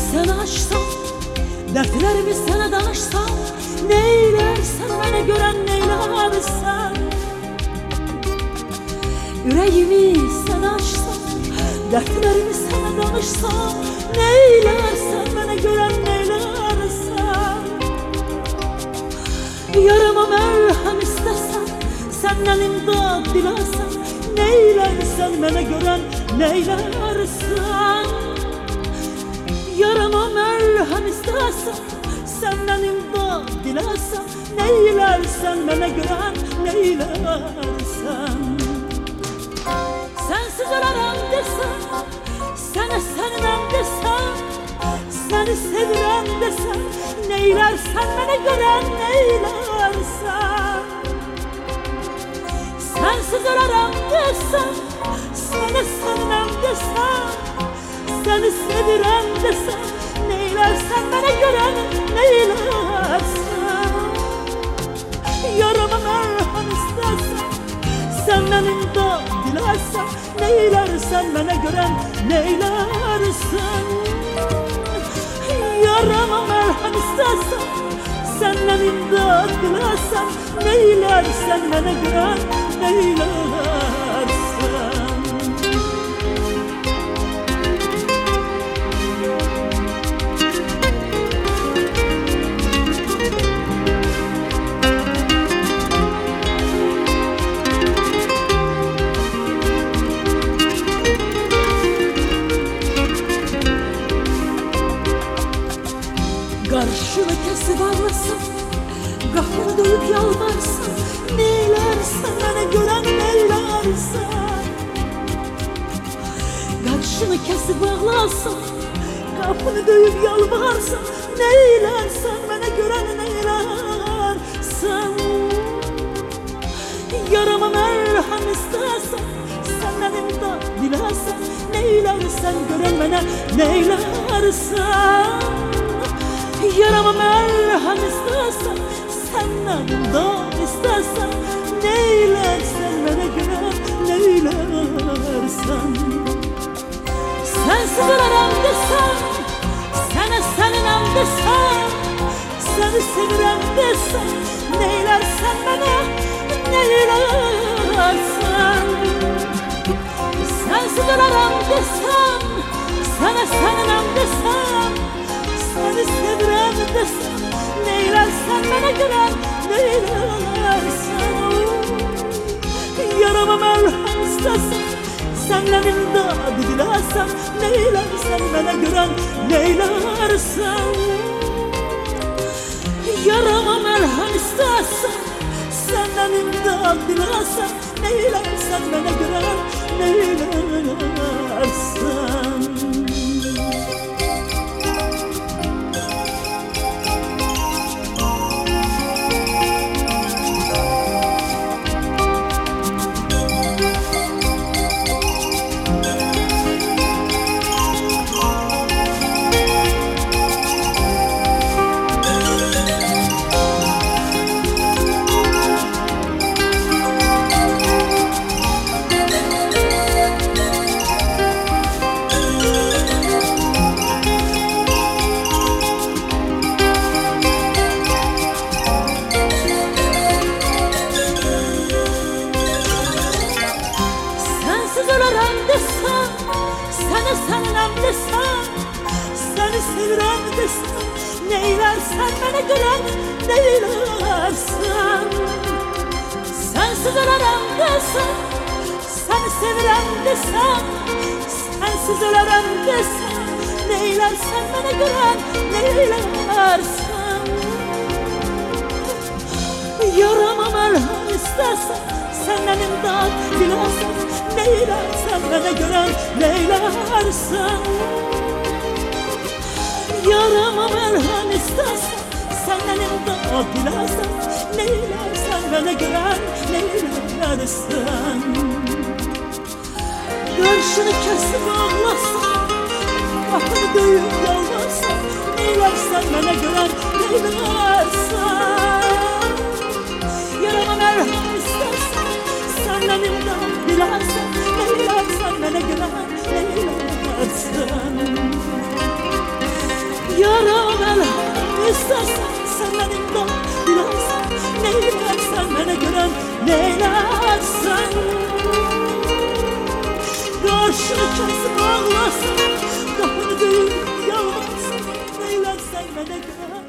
seni açsam Dertlerimi sana danışsam Neylersen beni gören neylersen Yüreğimi sana açsam Dertlerimi sana danışsam Neylersen beni gören neylersen Yarama merhem istesen Senden imdad dilersen Neylersen beni gören neylersen Yarama merhem istesen Senden imdad dilersen Neylersen beni gören neylersen. Sensiz ölemem desem Sana sevmem desem Seni sevirem desem Neylersen beni gören neylersen. Sensiz ölemem desem Seni sevirem desem Neylersen beni gören neylersen. Yarama merhem istersen Senden imdad dilersen Neylersen bana gören neylersen. Yarama merhem istersen Senden imdad dilersen Neylersen bana gören neylersen yalvarsın Neylersen bana gören neylersen Karşını kesip ağlasın Kapını dövüp yalvarsın Neylersen bana gören neylersen Yarama merhem istersen Senden imdad dilersen Neylersen gören bana neylersen Yarama merhem istersen Senden imdad istersen Neylersen bana göre neylersen. Sensiz ölemem desem Sana seninle desem Seni sevirem desem Neylersen bana neylersen. Sensiz ölemem desem Sana seninle desem sevirem desem Neylersen bana gören neylersen Yarama merhem istesem Senden imdad dilersem Neylersen bana gören neylersen? Yarama merhem istesem Senden imdad dilersem Seni sevmem desem Seni sevirem desem Neylersen bana gören neylersen Sensiz ölemem desem Seni sevirem desem Sensiz ölemem desem Neylersen bana gören neylersen Yarama merhem istersen Senden imdad dilersen Neylersen bana gören neylersen Yarama merhem istersen Senden imdad dilersen Neylersen bana gören neylersen Görüşünü kesip ağlasan Kapını döyüp yalvarsan Neylersen bana gören neylersen Yaram el İstersen sen benimle Dilersen neylersen Bana gören neylersen Karşını kesin ağlasın Daha değil yalvarsın Neylersen bana gören?